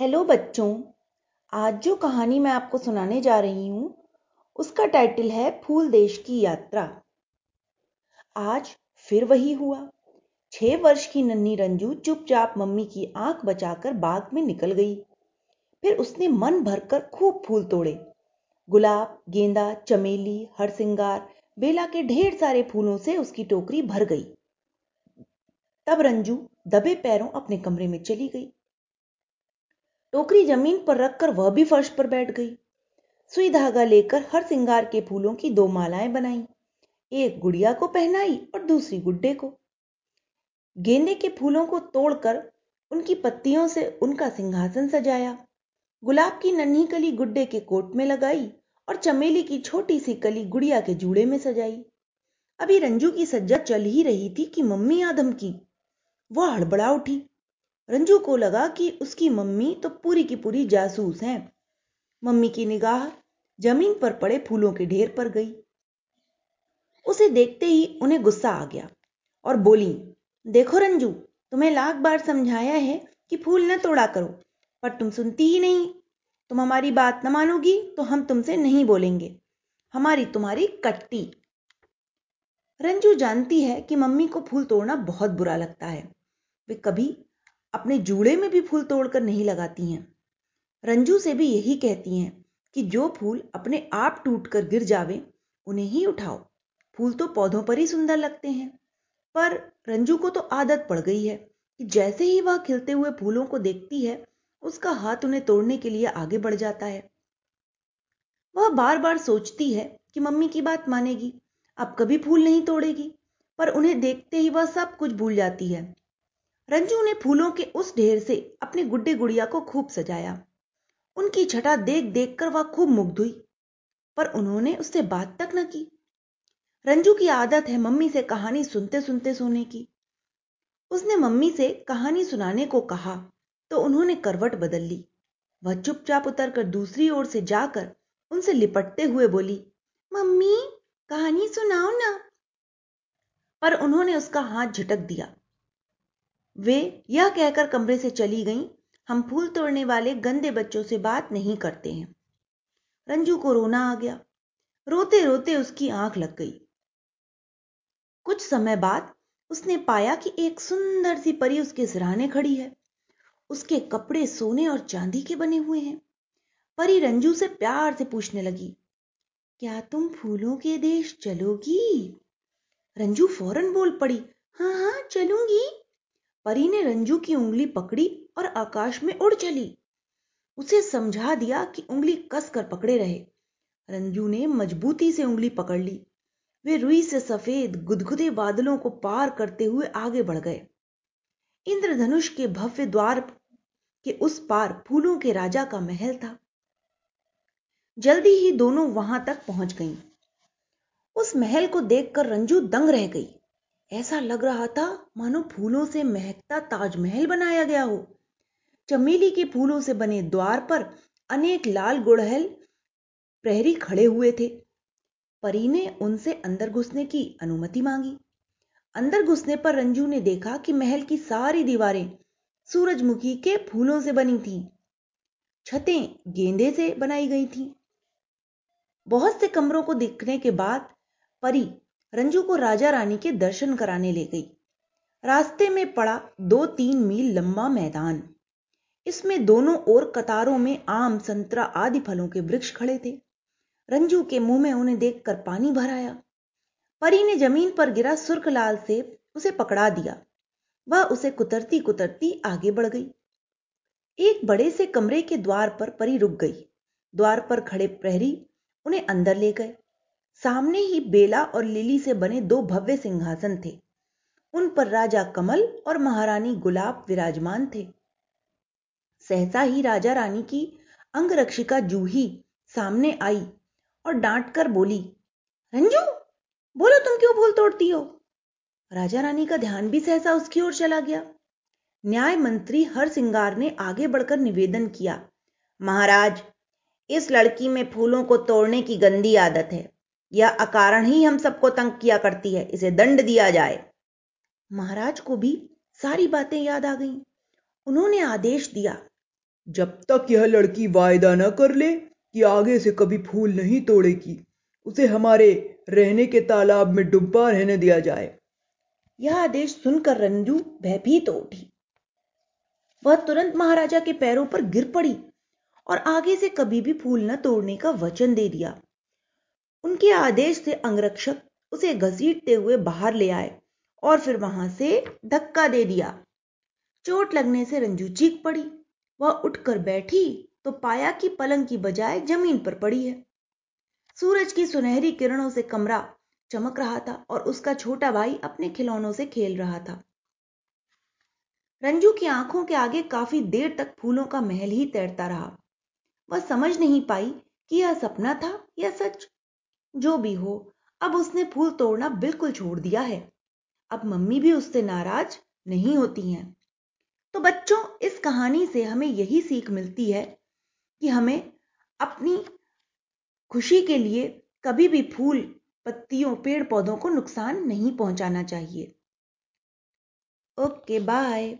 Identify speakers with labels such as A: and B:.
A: Hello बच्चों, आज जो कहानी मैं आपको सुनाने जा रही हूँ, उसका टाइटल है फूल देश की यात्रा। आज फिर वही हुआ। छह वर्ष की नन्ही रंजू चुपचाप मम्मी की आँख बचाकर बाग में निकल गई। फिर उसने मन भरकर खूब फूल तोड़े। गुलाब, गेंदा, चमेली, हरसिंगार, बेला के ढेर सारे फूलों से उसकी टोकरी भर गई। तब रंजू दबे पैरों अपने कमरे में चली गई। टोकरी ज़मीन पर रखकर वह भी फर्श पर बैठ गई। सुई धागा लेकर हर सिंगार के फूलों की दो मालाएँ बनाई, एक गुड़िया को पहनाई और दूसरी गुड्डे को। गेंदे के फूलों को तोड़कर उनकी पत्तियों से उनका सिंहासन सजाया। गुलाब की नन्ही कली गुड्डे के कोट में लगाई और चमेली की छोटी सी कली गुड़िया के जूड़े में सजाई। अभी रंजू की सज्जा चल ही रही थी कि मम्मी आदम की। वह हड़बड़ा उठी। रंजू को लगा कि उसकी मम्मी तो पूरी की पूरी जासूस हैं। मम्मी की निगाह ज़मीन पर पड़े फूलों के ढेर पर गई। उसे देखते ही उन्हें गुस्सा आ गया और बोली, देखो रंजू, तुम्हें लाख बार समझाया है कि फूल न तोड़ा करो, पर तुम सुनती ही नहीं। तुम हमारी बात न मानोगी तो हम तुमसे नहीं बोलेंगे। हमारी तुम्हारी कट्टी। रंजू जानती है कि मम्मी को फूल तोड़ना बहुत बुरा लगता है। वे कभी अपने जूड़े में भी फूल तोड़कर नहीं लगाती हैं। रंजू से भी यही कहती हैं कि जो फूल अपने आप टूटकर गिर जावे, उन्हें ही उठाओ। फूल तो पौधों पर ही सुंदर लगते हैं। पर रंजू को तो आदत पड़ गई है कि जैसे ही वह खिलते हुए फूलों को देखती है, उसका हाथ उन्हें तोड़ने के लिए आगे बढ़ जाता है। वह बार बार सोचती है कि मम्मी की बात मानेगी, अब कभी फूल नहीं तोड़ेगी, पर उन्हें देखते ही वह सब कुछ भूल जाती है। रंजू ने फूलों के उस ढेर से अपने गुड्डे गुड़िया को खूब सजाया। उनकी छटा देख देख कर वह खूब मुग्ध हुई, पर उन्होंने उससे बात तक न की। रंजू की आदत है मम्मी से कहानी सुनते सुनते सोने की। उसने मम्मी से कहानी सुनाने को कहा तो उन्होंने करवट बदल ली। वह चुपचाप उतरकर दूसरी ओर से जाकर उनसे लिपटते हुए बोली, मम्मी, कहानी सुनाओ ना। पर उन्होंने उसका हाथ झटक दिया। वे यह कहकर कमरे से चली गईं, हम फूल तोड़ने वाले गंदे बच्चों से बात नहीं करते हैं। रंजू को रोना आ गया। रोते रोते उसकी आँख लग गई। कुछ समय बाद उसने पाया कि एक सुंदर सी परी उसके सिराने खड़ी है। उसके कपड़े सोने और चांदी के बने हुए हैं। परी रंजू से प्यार से पूछने लगी, क्या तुम फूलों के देश चलोगी? रंजू फ़ौरन बोल पड़ी हाँ हाँ चलूँगी। परी ने रंजू की उंगली पकड़ी और आकाश में उड़ चली। उसे समझा दिया कि उंगली कस कर पकड़े रहे। रंजू ने मजबूती से उंगली पकड़ ली। वे रुई से सफ़ेद, गुदगुदे बादलों को पार करते हुए आगे बढ़ गए। इंद्रधनुष के भव्य द्वार के उस पार फूलों के राजा का महल था। जल्दी ही दोनों वहाँ तक पहुँच गईं। उस महल को देखकर रंजू दंग रह गई। ऐसा लग रहा था मानो फूलों से महकता ताजमहल बनाया गया हो। चमेली के फूलों से बने द्वार पर अनेक लाल गुड़हल प्रहरी खड़े हुए थे। परी ने उनसे अंदर घुसने की अनुमति मांगी। अंदर घुसने पर रंजू ने देखा कि महल की सारी दीवारें सूरजमुखी के फूलों से बनी थीं। छतें गेंदे से बनाई गई थीं। बहुत से कमरों को दिखने के बाद परी रंजू को राजा रानी के दर्शन कराने ले गई। रास्ते में पड़ा दो तीन मील लंबा मैदान। इसमें दोनों ओर कतारों में आम, संतरा आदि फलों के वृक्ष खड़े थे। रंजू के मुँह में उन्हें देखकर पानी भर आया। परी ने ज़मीन पर गिरा सुर्ख लाल सेब उसे पकड़ा दिया। वह उसे कुतरती कुतरती आगे बढ़ गई। एक बड़े से कमरे के द्वार पर परी रुक गई। द्वार पर खड़े प्रहरी उन्हें अंदर ले गए। सामने ही बेला और लिली से बने दो भव्य सिंहासन थे। उन पर राजा कमल और महारानी गुलाब विराजमान थे। सहसा ही राजा रानी की अंगरक्षिका जूही सामने आई और डांट कर बोली, रंजू, बोलो तुम क्यों भूल तोड़ती हो? राजा रानी का ध्यान भी सहसा उसकी ओर चला गया। न्याय मंत्री हर सिंगार ने आगे बढ़कर निवेदन किया, महाराज, इस लड़की में फूलों को तोड़ने की गंदी आदत है। यह अकारण ही हम सबको तंग किया करती है इसे दंड दिया जाए। महाराज को भी सारी बातें याद आ गईं। उन्होंने आदेश दिया
B: जब तक यह लड़की वायदा न कर ले कि आगे से कभी फूल नहीं तोड़ेगी उसे हमारे रहने के तालाब में डुब्बा रहने दिया जाए।
A: यह आदेश सुनकर रंजू भयभीत हो उठी। वह तुरंत महाराजा के पैरों पर गिर पड़ी और आगे से कभी भी फूल न तोड़ने का वचन दे दिया। उनके आदेश से अंगरक्षक उसे घसीटते हुए बाहर ले आए और फिर वहाँ से धक्का दे दिया। चोट लगने से रंजू चीख पड़ी। वह उठकर बैठी तो पाया कि पलंग की बजाय ज़मीन पर पड़ी है। सूरज की सुनहरी किरणों से कमरा चमक रहा था और उसका छोटा भाई अपने खिलौनों से खेल रहा था। रंजू की आँखों के आगे काफ़ी देर तक फूलों का महल ही तैरता रहा। वह समझ नहीं पाई कि यह सपना था या सच। जो भी हो, अब उसने फूल तोड़ना बिल्कुल छोड़ दिया है। अब मम्मी भी उससे नाराज़ नहीं होती हैं। तो बच्चों, इस कहानी से हमें यही सीख मिलती है कि हमें अपनी खुशी के लिए कभी भी फूल, पत्तियों पेड़ पौधों को नुकसान नहीं पहुंचाना चाहिए। Okay, bye.